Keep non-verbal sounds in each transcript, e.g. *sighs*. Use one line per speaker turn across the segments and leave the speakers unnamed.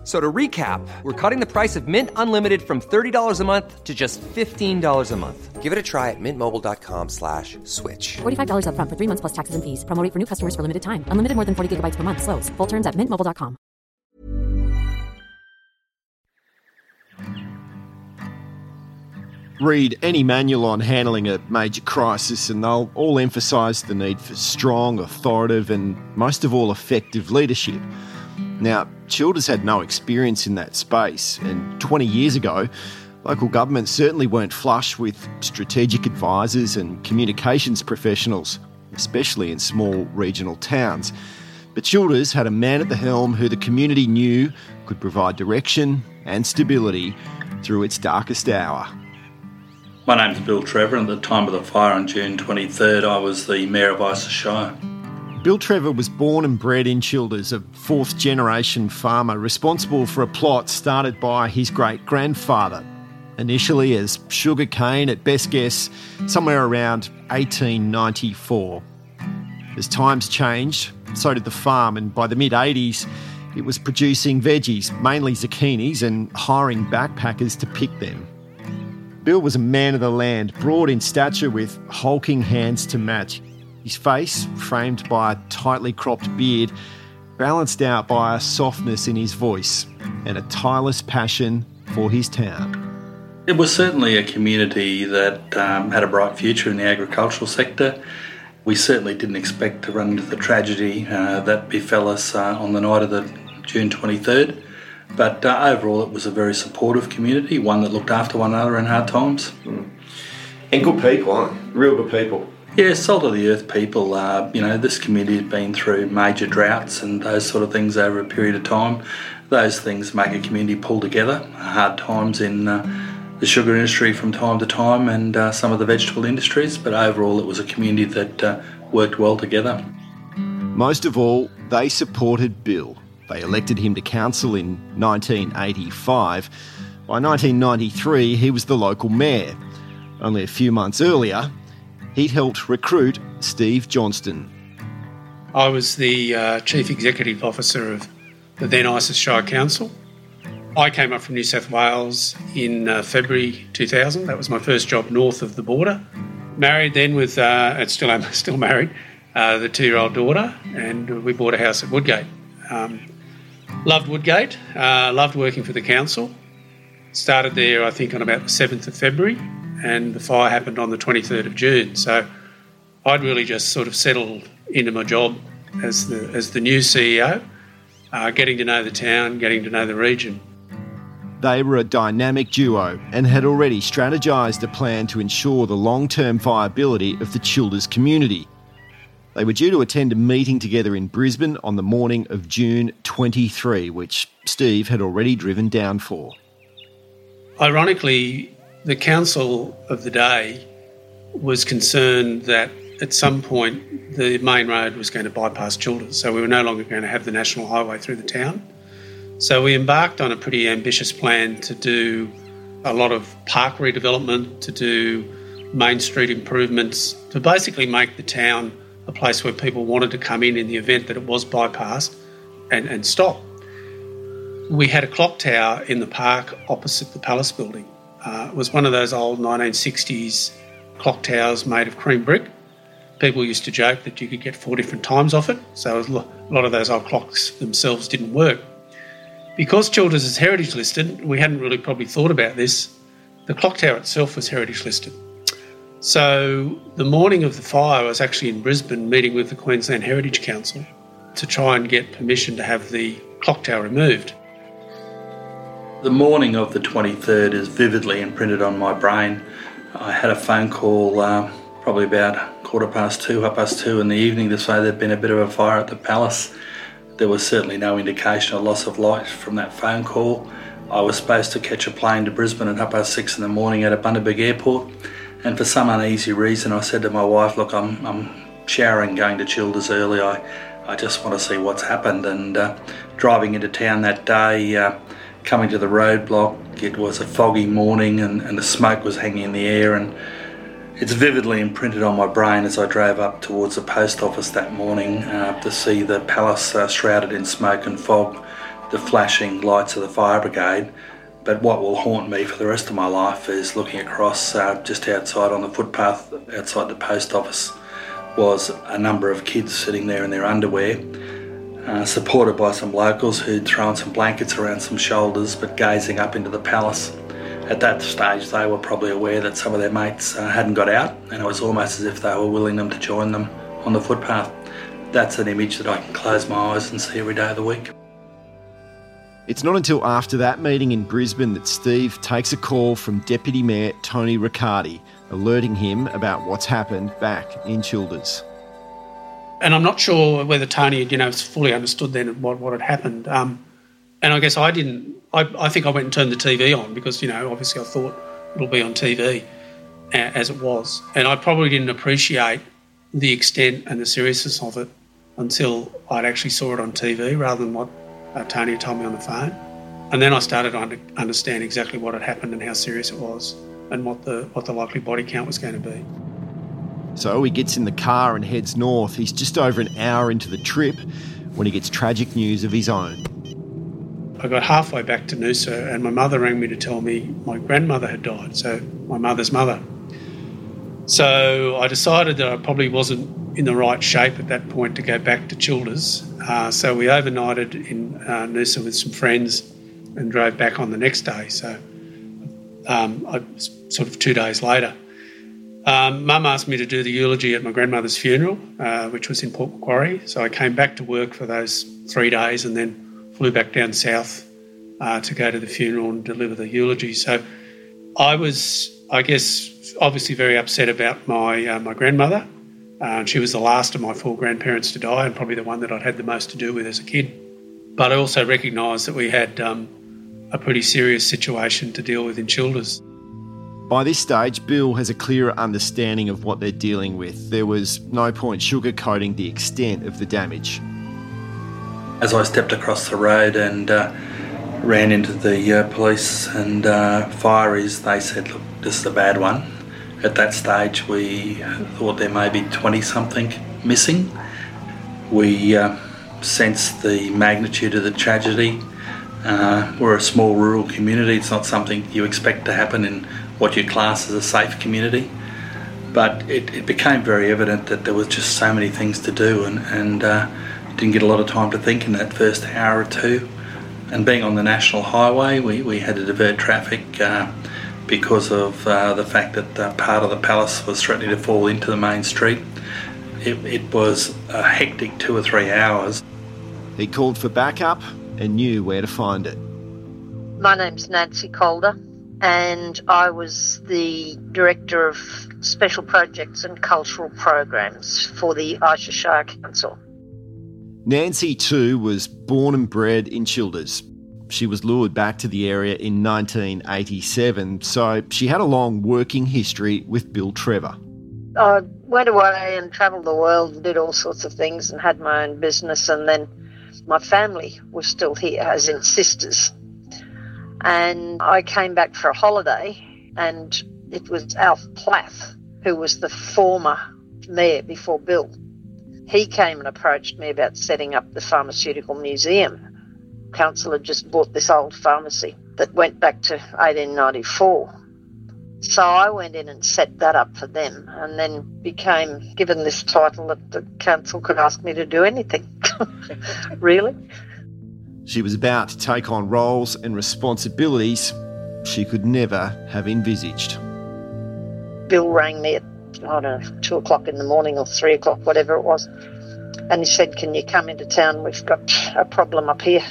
F- So to recap, we're cutting the price of Mint Unlimited from $30 a month to just $15 a month. Give it a try at mintmobile.com slash switch.
$45 upfront for three months plus taxes and fees. Promo for new customers for limited time. Unlimited more than 40 gigabytes per month. Slows. Full terms at mintmobile.com.
read any manual on handling a major crisis, and they'll all emphasise the need for strong, authoritative, and most of all, effective leadership. Now, Childers had no experience in that space, and 20 years ago, local governments certainly weren't flush with strategic advisors and communications professionals, especially in small regional towns. But Childers had a man at the helm who the community knew could provide direction and stability through its darkest hour.
My name's Bill Trevor, and at the time of the fire on June 23rd, I was the Mayor of Isis Shire.
Bill Trevor was born and bred in Childers, a fourth generation farmer responsible for a plot started by his great grandfather, initially as sugar cane at best guess somewhere around 1894. As times changed, so did the farm, and by the mid 80s, it was producing veggies, mainly zucchinis, and hiring backpackers to pick them. Bill was a man of the land, broad in stature with hulking hands to match. His face, framed by a tightly cropped beard, balanced out by a softness in his voice and a tireless passion for his town.
It was certainly a community that um, had a bright future in the agricultural sector. We certainly didn't expect to run into the tragedy uh, that befell us uh, on the night of the June 23rd. But uh, overall, it was a very supportive community, one that looked after one another in hard times.
And good people, aren't they? Real good people.
Yeah, salt of the earth people. Uh, you know, this community has been through major droughts and those sort of things over a period of time. Those things make a community pull together. Hard times in uh, the sugar industry from time to time and uh, some of the vegetable industries, but overall, it was a community that uh, worked well together.
Most of all, they supported Bill. They elected him to council in 1985. By 1993, he was the local mayor. Only a few months earlier, he'd helped recruit Steve Johnston.
I was the uh, Chief Executive Officer of the then Isis Shire Council. I came up from New South Wales in uh, February 2000. That was my first job north of the border. Married then with, uh, and still am *laughs* still married, uh, the two-year-old daughter, and we bought a house at Woodgate. Um, loved Woodgate, uh, loved working for the council. Started there, I think, on about the 7th of February, and the fire happened on the 23rd of June. So I'd really just sort of settled into my job as the, as the new CEO, uh, getting to know the town, getting to know the region.
They were a dynamic duo and had already strategised a plan to ensure the long term viability of the Childers community. They were due to attend a meeting together in Brisbane on the morning of June 23, which Steve had already driven down for.
Ironically, the council of the day was concerned that at some point the main road was going to bypass Childers, so we were no longer going to have the national highway through the town. So we embarked on a pretty ambitious plan to do a lot of park redevelopment, to do main street improvements, to basically make the town a place where people wanted to come in in the event that it was bypassed and, and stop. We had a clock tower in the park opposite the Palace building. Uh, was one of those old 1960s clock towers made of cream brick. People used to joke that you could get four different times off it, so a lot of those old clocks themselves didn't work. Because Childers is heritage listed, we hadn't really probably thought about this. The clock tower itself was heritage listed. So the morning of the fire, I was actually in Brisbane meeting with the Queensland Heritage Council to try and get permission to have the clock tower removed.
The morning of the 23rd is vividly imprinted on my brain. I had a phone call uh, probably about quarter past two, half past two in the evening to say there'd been a bit of a fire at the palace. There was certainly no indication of loss of life from that phone call. I was supposed to catch a plane to Brisbane at half past six in the morning at a Bundaberg Airport, and for some uneasy reason, I said to my wife, "Look, I'm, I'm showering, going to Childers early. I, I just want to see what's happened." And uh, driving into town that day, uh, coming to the roadblock, it was a foggy morning, and, and the smoke was hanging in the air, and it's vividly imprinted on my brain as I drove up towards the post office that morning uh, to see the palace uh, shrouded in smoke and fog, the flashing lights of the fire brigade. But what will haunt me for the rest of my life is looking across uh, just outside on the footpath outside the post office was a number of kids sitting there in their underwear, uh, supported by some locals who'd thrown some blankets around some shoulders but gazing up into the palace at that stage, they were probably aware that some of their mates uh, hadn't got out, and it was almost as if they were willing them to join them on the footpath. That's an image that I can close my eyes and see every day of the week.
It's not until after that meeting in Brisbane that Steve takes a call from Deputy Mayor Tony Riccardi, alerting him about what's happened back in Childers.
And I'm not sure whether Tony, you know, fully understood then what, what had happened. Um, and I guess I didn't. I, I think I went and turned the TV on because you know obviously I thought it'll be on TV as it was, and I probably didn't appreciate the extent and the seriousness of it until I'd actually saw it on TV rather than what uh, Tony had told me on the phone. And then I started to understand exactly what had happened and how serious it was, and what the what the likely body count was going to be.
So he gets in the car and heads north. He's just over an hour into the trip when he gets tragic news of his own.
I got halfway back to Noosa and my mother rang me to tell me my grandmother had died, so my mother's mother. So I decided that I probably wasn't in the right shape at that point to go back to Childers. Uh, so we overnighted in uh, Noosa with some friends and drove back on the next day. So um, I, sort of two days later. Um, Mum asked me to do the eulogy at my grandmother's funeral, uh, which was in Port Macquarie. So I came back to work for those three days and then flew back down south uh, to go to the funeral and deliver the eulogy. So I was, I guess, obviously very upset about my uh, my grandmother. Uh, she was the last of my four grandparents to die, and probably the one that I'd had the most to do with as a kid. But I also recognised that we had um, a pretty serious situation to deal with in Childers.
By this stage, Bill has a clearer understanding of what they're dealing with. There was no point sugarcoating the extent of the damage.
As I stepped across the road and uh, ran into the uh, police and uh, fireys, they said, Look, this is a bad one. At that stage, we thought there may be 20 something missing. We uh, sensed the magnitude of the tragedy. Uh, we're a small rural community, it's not something you expect to happen in what you class as a safe community. But it, it became very evident that there was just so many things to do, and, and uh, didn't get a lot of time to think in that first hour or two. And being on the national highway, we, we had to divert traffic uh, because of uh, the fact that uh, part of the palace was threatening to fall into the main street. It, it was a hectic two or three hours.
He called for backup and knew where to find it.
My name's Nancy Calder, and I was the Director of Special Projects and Cultural Programs for the Isis Shire Council.
Nancy, too, was born and bred in Childers. She was lured back to the area in 1987, so she had a long working history with Bill Trevor.
I went away and travelled the world and did all sorts of things and had my own business, and then my family was still here, as in sisters. And I came back for a holiday, and it was Alf Plath, who was the former mayor before Bill he came and approached me about setting up the pharmaceutical museum. Council had just bought this old pharmacy that went back to 1894. So I went in and set that up for them and then became given this title that the council could ask me to do anything. *laughs* really?
She was about to take on roles and responsibilities she could never have envisaged.
Bill rang me at I don't know, two o'clock in the morning or three o'clock, whatever it was. And he said, Can you come into town? We've got a problem up here.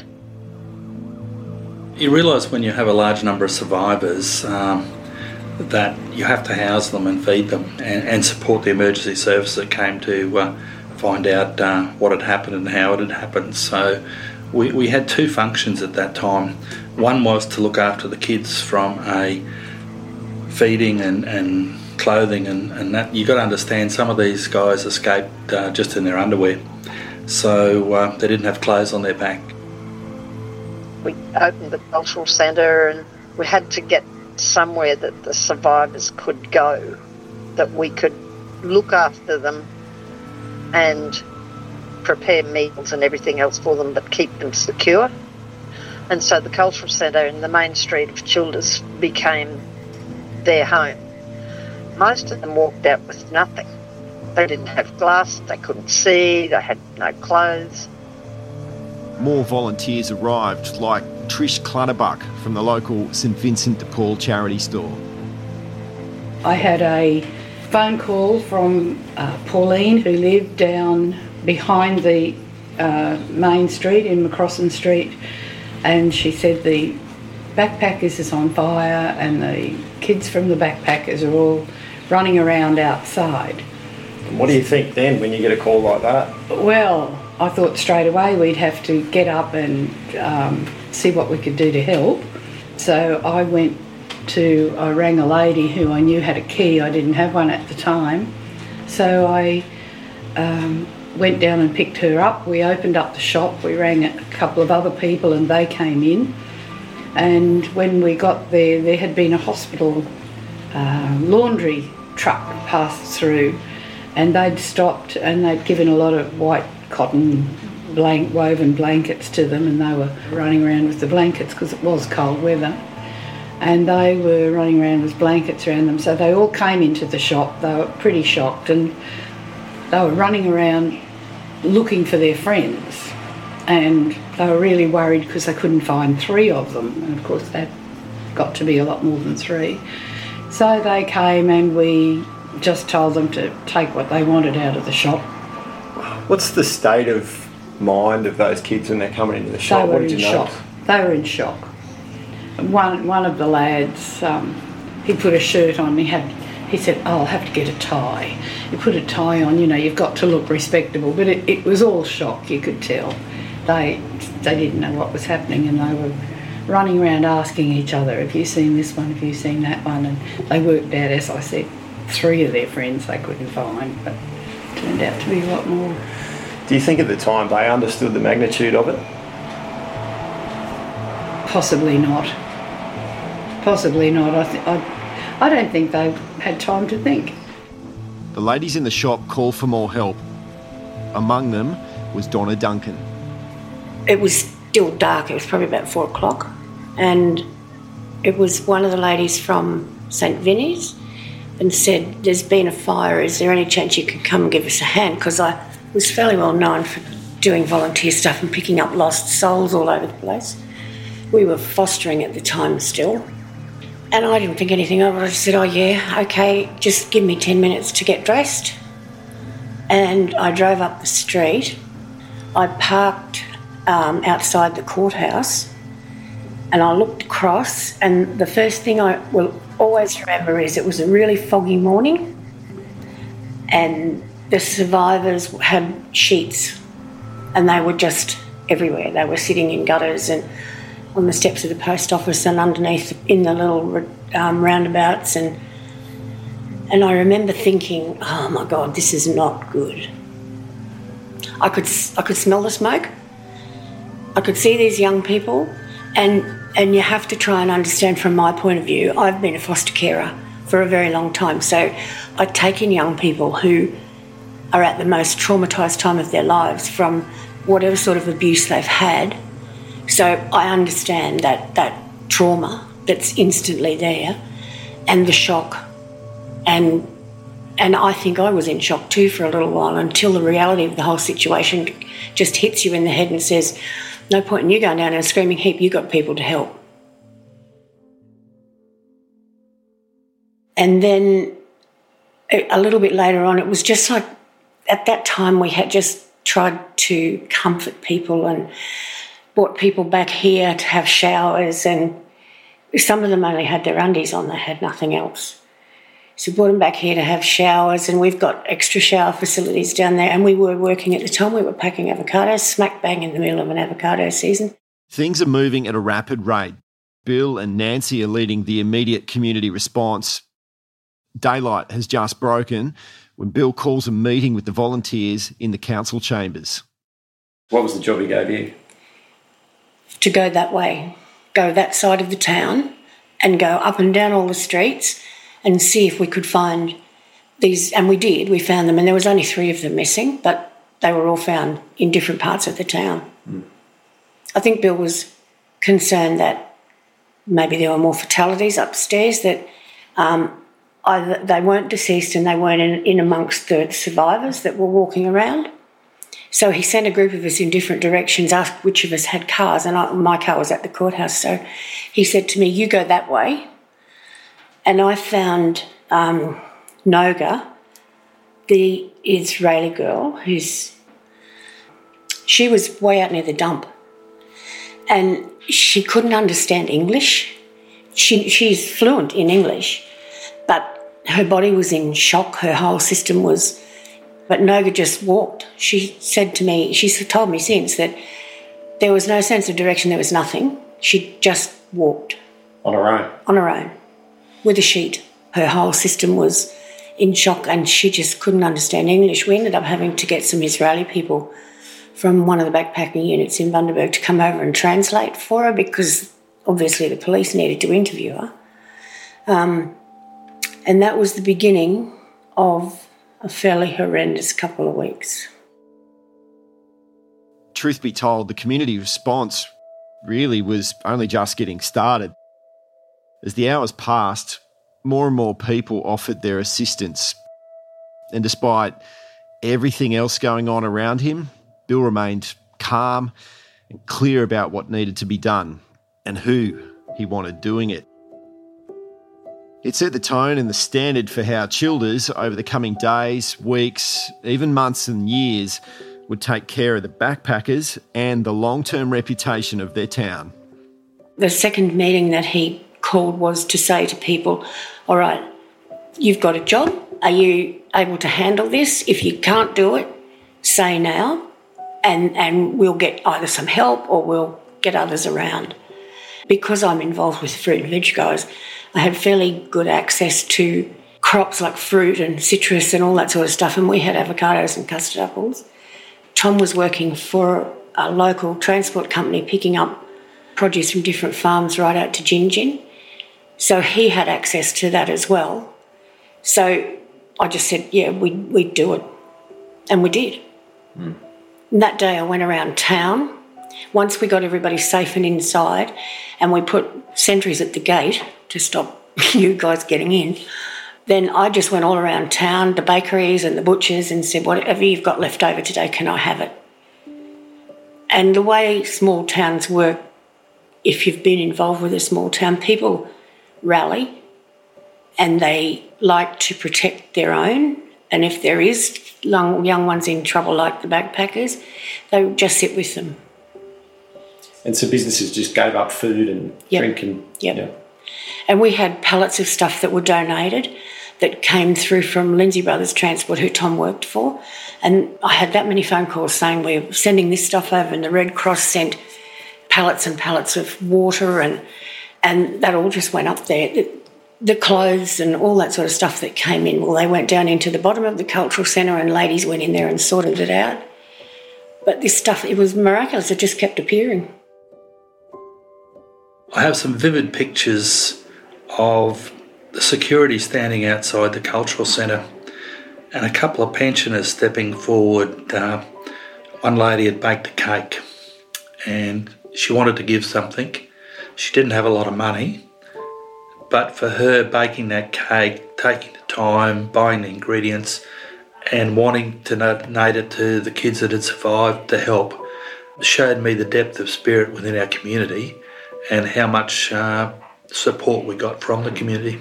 You realise when you have a large number of survivors um, that you have to house them and feed them and, and, support the emergency services that came to uh, find out uh, what had happened and how it had happened. So we, we had two functions at that time. One was to look after the kids from a feeding and, and clothing and, and that. You've got to understand some of these guys escaped uh, just in their underwear. So uh, they didn't have clothes on their back.
We opened the cultural centre and we had to get somewhere that the survivors could go, that we could look after them and prepare meals and everything else for them, but keep them secure. And so the cultural centre in the main street of Childers became their home. Most of them walked out with nothing. They didn't have glass, they couldn't see, they had no clothes.
More volunteers arrived, like Trish Clutterbuck from the local St Vincent de Paul charity store.
I had a phone call from uh, Pauline, who lived down behind the uh, main street in McCrossan Street, and she said the backpackers is on fire and the kids from the backpackers are all running around outside.
What do you think then when you get a call like that?
Well, I thought straight away we'd have to get up and um, see what we could do to help. So I went to, I rang a lady who I knew had a key, I didn't have one at the time. So I um, went down and picked her up. We opened up the shop, we rang a couple of other people and they came in. And when we got there, there had been a hospital uh, laundry truck passed through, and they'd stopped and they'd given a lot of white cotton blank woven blankets to them, and they were running around with the blankets because it was cold weather. And they were running around with blankets around them, so they all came into the shop. They were pretty shocked, and they were running around looking for their friends and they were really worried because they couldn't find three of them. And of course, that got to be a lot more than three. So they came and we just told them to take what they wanted out of the shop.
What's the state of mind of those kids when they're coming into the shop?
They were
what did
in
you
shock.
notice?
They were in shock. One one of the lads, um, he put a shirt on. He had, he said, oh, "I'll have to get a tie." You put a tie on. You know, you've got to look respectable. But it, it was all shock. You could tell. They they didn't know what was happening, and they were running around asking each other, "Have you seen this one? Have you seen that one?" And they worked out, as I said, three of their friends they couldn't find, but it turned out to be a lot more.
Do you think at the time they understood the magnitude of it?
Possibly not. Possibly not. I, th- I, I don't think they had time to think.
The ladies in the shop called for more help. Among them was Donna Duncan.
It was still dark, it was probably about four o'clock, and it was one of the ladies from St. Vinny's and said, There's been a fire, is there any chance you could come and give us a hand? Because I was fairly well known for doing volunteer stuff and picking up lost souls all over the place. We were fostering at the time still. And I didn't think anything of it. I just said, Oh, yeah, okay, just give me 10 minutes to get dressed. And I drove up the street. I parked um, outside the courthouse and I looked across. And the first thing I will always remember is it was a really foggy morning and the survivors had sheets and they were just everywhere. They were sitting in gutters and on the steps of the post office and underneath in the little um, roundabouts and and I remember thinking, oh my God, this is not good. I could I could smell the smoke. I could see these young people, and and you have to try and understand from my point of view. I've been a foster carer for a very long time, so I take in young people who are at the most traumatised time of their lives from whatever sort of abuse they've had. So I understand that that trauma that's instantly there, and the shock, and and I think I was in shock too for a little while until the reality of the whole situation just hits you in the head and says, "No point in you going down in a screaming heap. You got people to help." And then a little bit later on, it was just like at that time we had just tried to comfort people and brought people back here to have showers and some of them only had their undies on they had nothing else So we brought them back here to have showers, and we've got extra shower facilities down there. And we were working at the time, we were packing avocados, smack bang in the middle of an avocado season.
Things are moving at a rapid rate. Bill and Nancy are leading the immediate community response. Daylight has just broken when Bill calls a meeting with the volunteers in the council chambers.
What was the job he gave you?
To go that way, go that side of the town, and go up and down all the streets and see if we could find these. And we did, we found them, and there was only three of them missing, but they were all found in different parts of the town. Mm. I think Bill was concerned that maybe there were more fatalities upstairs, that um, either they weren't deceased and they weren't in, in amongst the survivors that were walking around. So he sent a group of us in different directions, asked which of us had cars, and I, my car was at the courthouse. So he said to me, You go that way. And I found um, Noga, the Israeli girl, who's she was way out near the dump, and she couldn't understand English. She, she's fluent in English, but her body was in shock. Her whole system was. But Noga just walked. She said to me, she's told me since that there was no sense of direction. There was nothing. She just walked
on her own.
On her own with a sheet. Her whole system was in shock and she just couldn't understand English. We ended up having to get some Israeli people from one of the backpacking units in Bundaberg to come over and translate for her because obviously the police needed to interview her. Um, and that was the beginning of a fairly horrendous couple of weeks.
Truth be told, the community response really was only just getting started. As the hours passed, more and more people offered their assistance. And despite everything else going on around him, Bill remained calm and clear about what needed to be done and who he wanted doing it. It set the tone and the standard for how Childers, over the coming days, weeks, even months and years, would take care of the backpackers and the long term reputation of their town.
The second meeting that he called was to say to people, all right, you've got a job. Are you able to handle this? If you can't do it, say now, and, and we'll get either some help or we'll get others around. Because I'm involved with fruit and veg guys, I had fairly good access to crops like fruit and citrus and all that sort of stuff, and we had avocados and custard apples. Tom was working for a local transport company picking up produce from different farms right out to Gin so he had access to that as well. So I just said, yeah, we'd, we'd do it. And we did. Mm. And that day I went around town. Once we got everybody safe and inside, and we put sentries at the gate to stop *laughs* you guys getting in, then I just went all around town, the bakeries and the butchers, and said, whatever you've got left over today, can I have it? And the way small towns work, if you've been involved with a small town, people rally and they like to protect their own. And if there is young, ones in trouble, like the backpackers, they just sit with them.
And so businesses just gave up food and
yep.
drink and
yep. yeah. And we had pallets of stuff that were donated that came through from Lindsay Brothers Transport, who Tom worked for. And I had that many phone calls saying we're sending this stuff over, and the Red Cross sent pallets and pallets of water and and that all just went up there. The, the clothes and all that sort of stuff that came in, well, they went down into the bottom of the cultural centre, and ladies went in there and sorted it out. But this stuff, it was miraculous. It just kept appearing.
I have some vivid pictures of the security standing outside the cultural centre and a couple of pensioners stepping forward. Uh, one lady had baked a cake and she wanted to give something she didn't have a lot of money, but for her baking that cake, taking the time, buying the ingredients, and wanting to donate it to the kids that had survived to help showed me the depth of spirit within our community and how much uh, support we got from the community.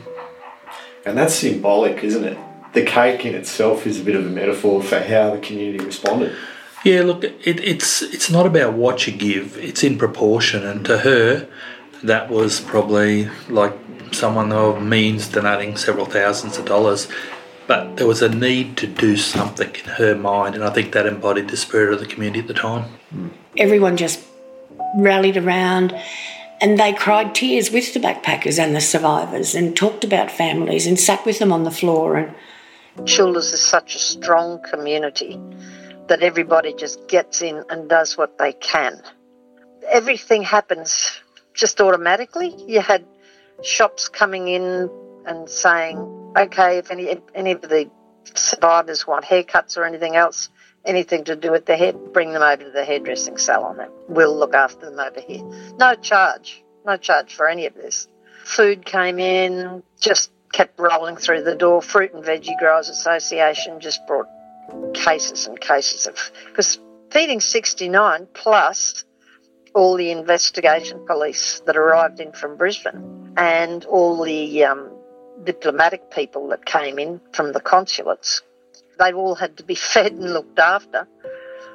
And that's symbolic, isn't it? The cake in itself is a bit of a metaphor for how the community responded.
Yeah, look, it, it's it's not about what you give; it's in proportion. And to her, that was probably like someone of means donating several thousands of dollars. But there was a need to do something in her mind, and I think that embodied the spirit of the community at the time.
Everyone just rallied around and they cried tears with the backpackers and the survivors and talked about families and sat with them on the floor and
Childers is such a strong community that everybody just gets in and does what they can. Everything happens just automatically. You had shops coming in and saying, okay, if any, any of the survivors want haircuts or anything else, anything to do with the hair, bring them over to the hairdressing salon and we'll look after them over here. No charge, no charge for any of this. Food came in, just kept rolling through the door. Fruit and Veggie Growers Association just brought cases and cases of because feeding 69 plus all the investigation police that arrived in from Brisbane and all the um, diplomatic people that came in from the consulates. They all had to be *laughs* fed and looked after.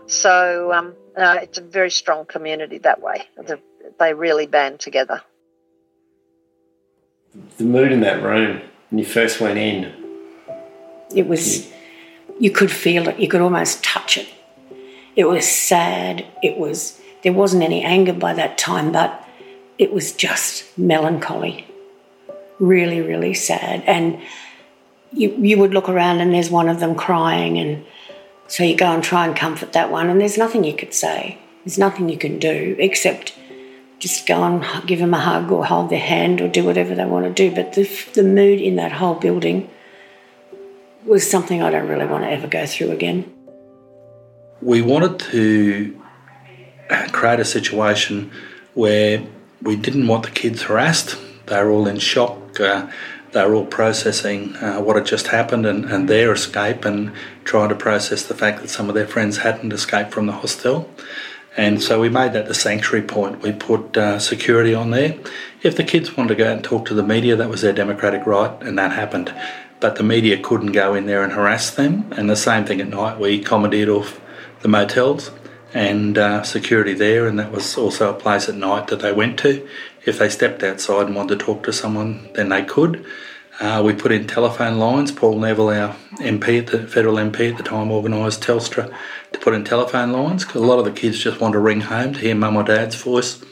So um, uh, it's a very strong community that way. They really band together.
The mood in that room when you first went in.
It was, you could feel it, you could almost touch it. It was sad, it was, there wasn't any anger by that time, but it was just melancholy. Really, really sad. And you, you would look around and there's one of them crying, and so you go and try and comfort that one, and there's nothing you could say. There's nothing you can do except just go and give them a hug or hold their hand or do whatever they want to do. But the, the mood in that whole building was something I don't really want to ever go through again.
We wanted to create a situation where we didn't want the kids harassed. They were all in shock. Uh, they were all processing uh, what had just happened and, and, their escape and trying to process the fact that some of their friends hadn't escaped from the hostel. And so we made that the sanctuary point. We put uh, security on there. If the kids wanted to go out and talk to the media, that was their democratic right, and that happened. But the media couldn't go in there and harass them. And the same thing at night, we commandeered off the motels and uh, security there, and that was also a place at night that they went to. If they stepped outside and wanted to talk to someone, then they could. Uh, we put in telephone lines. Paul Neville, our MP the federal MP at the time, organised Telstra to put in telephone lines because a lot of the kids just want to ring home to hear mum or dad's voice,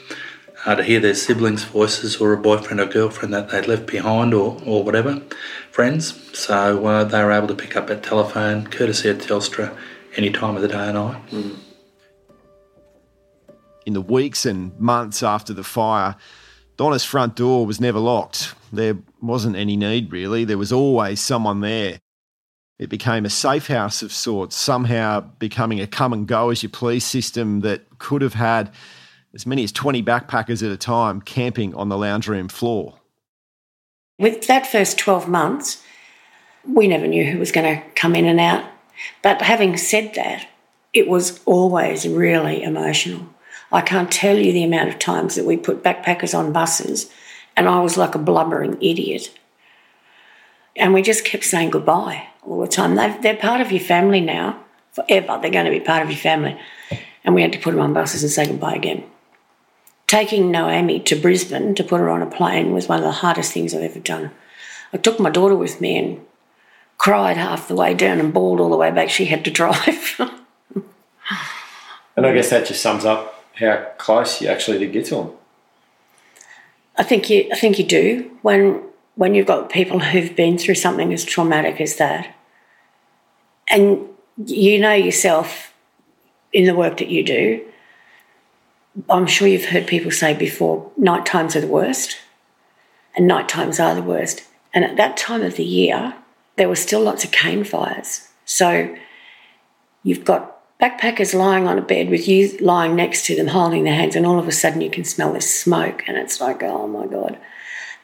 uh, to hear their siblings' voices or a boyfriend or girlfriend that they'd left behind or, or whatever, friends. So uh, they were able to pick up that telephone courtesy of Telstra any time of the day and night. Mm.
In the weeks and months after the fire, Donna's front door was never locked. There wasn't any need, really. There was always someone there. It became a safe house of sorts, somehow becoming a come and go as you please system that could have had as many as 20 backpackers at a time camping on the lounge room floor.
With that first 12 months, we never knew who was going to come in and out. But having said that, it was always really emotional. I can't tell you the amount of times that we put backpackers on buses and I was like a blubbering idiot. And we just kept saying goodbye all the time. they they're part of your family now, forever. They're going to be part of your family. And we had to put them on buses and say goodbye again. Taking Naomi to Brisbane to put her on a plane was one of the hardest things I've ever done. I took my daughter with me and cried half the way down and bawled all the way back. She had to *laughs* drive.
and I guess that just sums up how close you actually did get to them.
I think you. I think you do when when you've got people who've been through something as traumatic as that, and you know yourself in the work that you do. I'm sure you've heard people say before, night times are the worst, and night times are the worst. And at that time of the year, there were still lots of cane fires. So you've got backpackers lying on a bed with you lying next to them, holding their hands, and all of a sudden you can smell this smoke, and it's like, oh my God.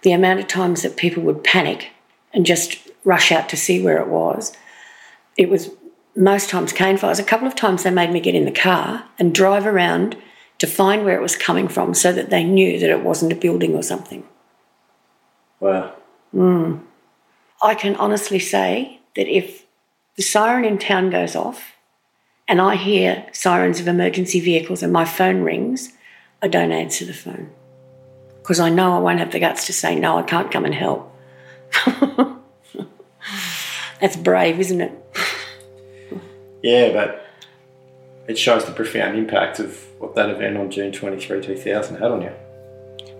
The amount of times that people would panic and just rush out to see where it was. It was most times cane fires. A couple of times they made me get in the car and drive around to find where it was coming from so that they knew that it wasn't a building or something.
Wow.
Mm. I can honestly say that if the siren in town goes off, and I hear sirens of emergency vehicles and my phone rings, I don't answer the phone. because I know I won't have the guts to say, no, I can't come and help. *laughs* That's brave, isn't it? *laughs*
Yeah, but it shows the profound impact of what that event on June 23, 2000 had on you.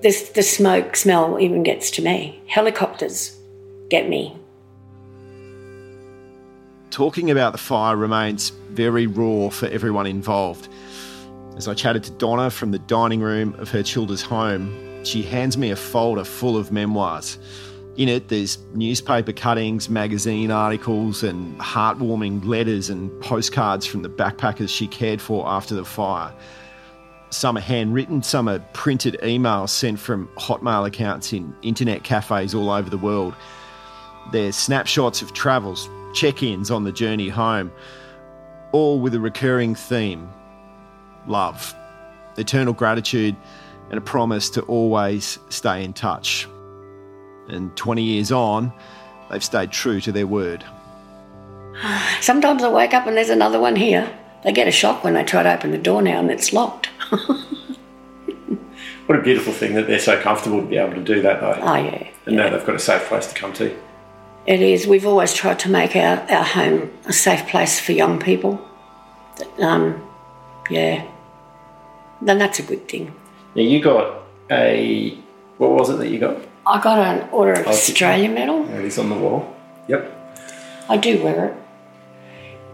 This, the smoke smell even gets to me. Helicopters get me.
Talking about the fire remains very raw for everyone involved. As I chatted to Donna from the dining room of her Childers home, she hands me a folder full of memoirs. In it, there's newspaper cuttings, magazine articles, and heartwarming letters and postcards from the backpackers she cared for after the fire. Some are handwritten, some are printed emails sent from Hotmail accounts in internet cafes all over the world. They're snapshots of travels, check ins on the journey home, all with a recurring theme love, eternal gratitude, and a promise to always stay in touch. And 20 years on, they've stayed true to their word. *sighs*
Sometimes I wake up and there's another one here. They get a shock when they try to open the door now and it's locked.
What a beautiful thing that they're so comfortable to be able to do that, though.
Oh, yeah.
And now they've got a safe place to come to.
It is. We've always tried to make our, our home a safe place for young people. Um, yeah. Then that's a good thing.
Now, you got a. What was it that you got?
I got an Order of
Oh,
Australia medal.
There it is on the wall. Yep.
I do wear it.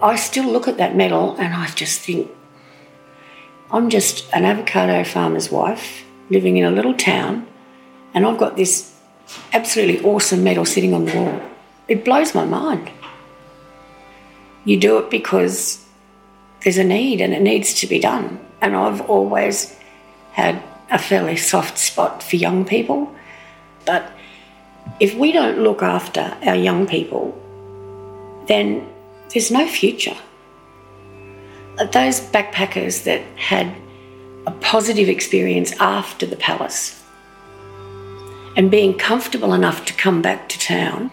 I still look at that medal and I just think I'm just an avocado farmer's wife living in a little town and I've got this absolutely awesome medal sitting on the wall. It blows my mind. You do it because there's a need and it needs to be done. And I've always had a fairly soft spot for young people. But if we don't look after our young people, then there's no future. Those backpackers that had a positive experience after the palace and being comfortable enough to come back to town,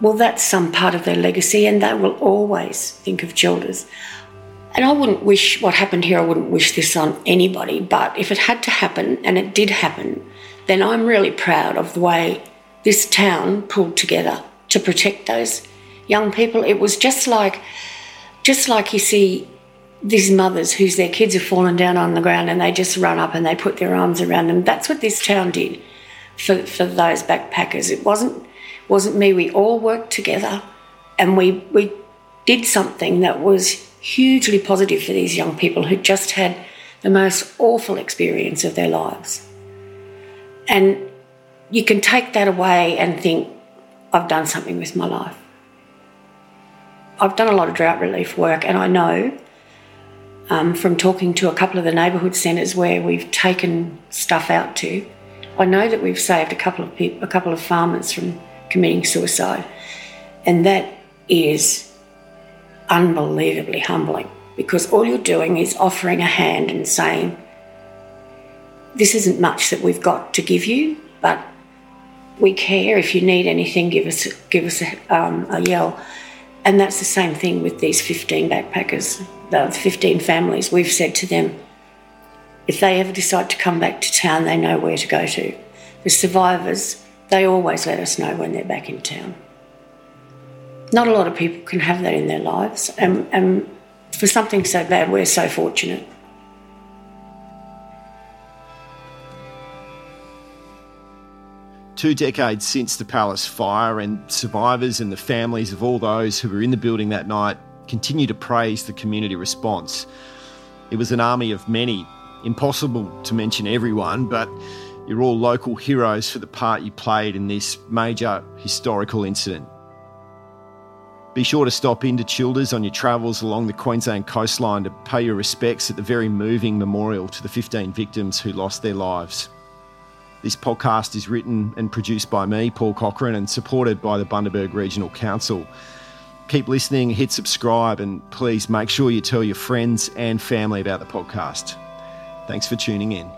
well, that's some part of their legacy, and they will always think of Childers. And I wouldn't wish what happened here, I wouldn't wish this on anybody, but if it had to happen, and it did happen, then I'm really proud of the way this town pulled together to protect those young people. It was just like, just like you see these mothers whose their kids have fallen down on the ground and they just run up and they put their arms around them. That's what this town did for, for those backpackers. It wasn't wasn't me. We all worked together and we we did something that was hugely positive for these young people who just had the most awful experience of their lives. And you can take that away and think, I've done something with my life. I've done a lot of drought relief work, and I know um, from talking to a couple of the neighbourhood centres where we've taken stuff out to, I know that we've saved a couple of people, a couple of farmers from committing suicide, and that is unbelievably humbling because all you're doing is offering a hand and saying, "This isn't much that we've got to give you, but we care. If you need anything, give us give us a, um, a yell." And that's the same thing with these 15 backpackers, the 15 families. We've said to them, if they ever decide to come back to town, they know where to go to. The survivors, they always let us know when they're back in town. Not a lot of people can have that in their lives, and, and for something so bad, we're so fortunate.
Two decades since the palace fire, and survivors and the families of all those who were in the building that night continue to praise the community response. It was an army of many, impossible to mention everyone, but you're all local heroes for the part you played in this major historical incident. Be sure to stop into Childers on your travels along the Queensland coastline to pay your respects at the very moving memorial to the 15 victims who lost their lives. This podcast is written and produced by me, Paul Cochrane, and supported by the Bundaberg Regional Council. Keep listening, hit subscribe, and please make sure you tell your friends and family about the podcast. Thanks for tuning in.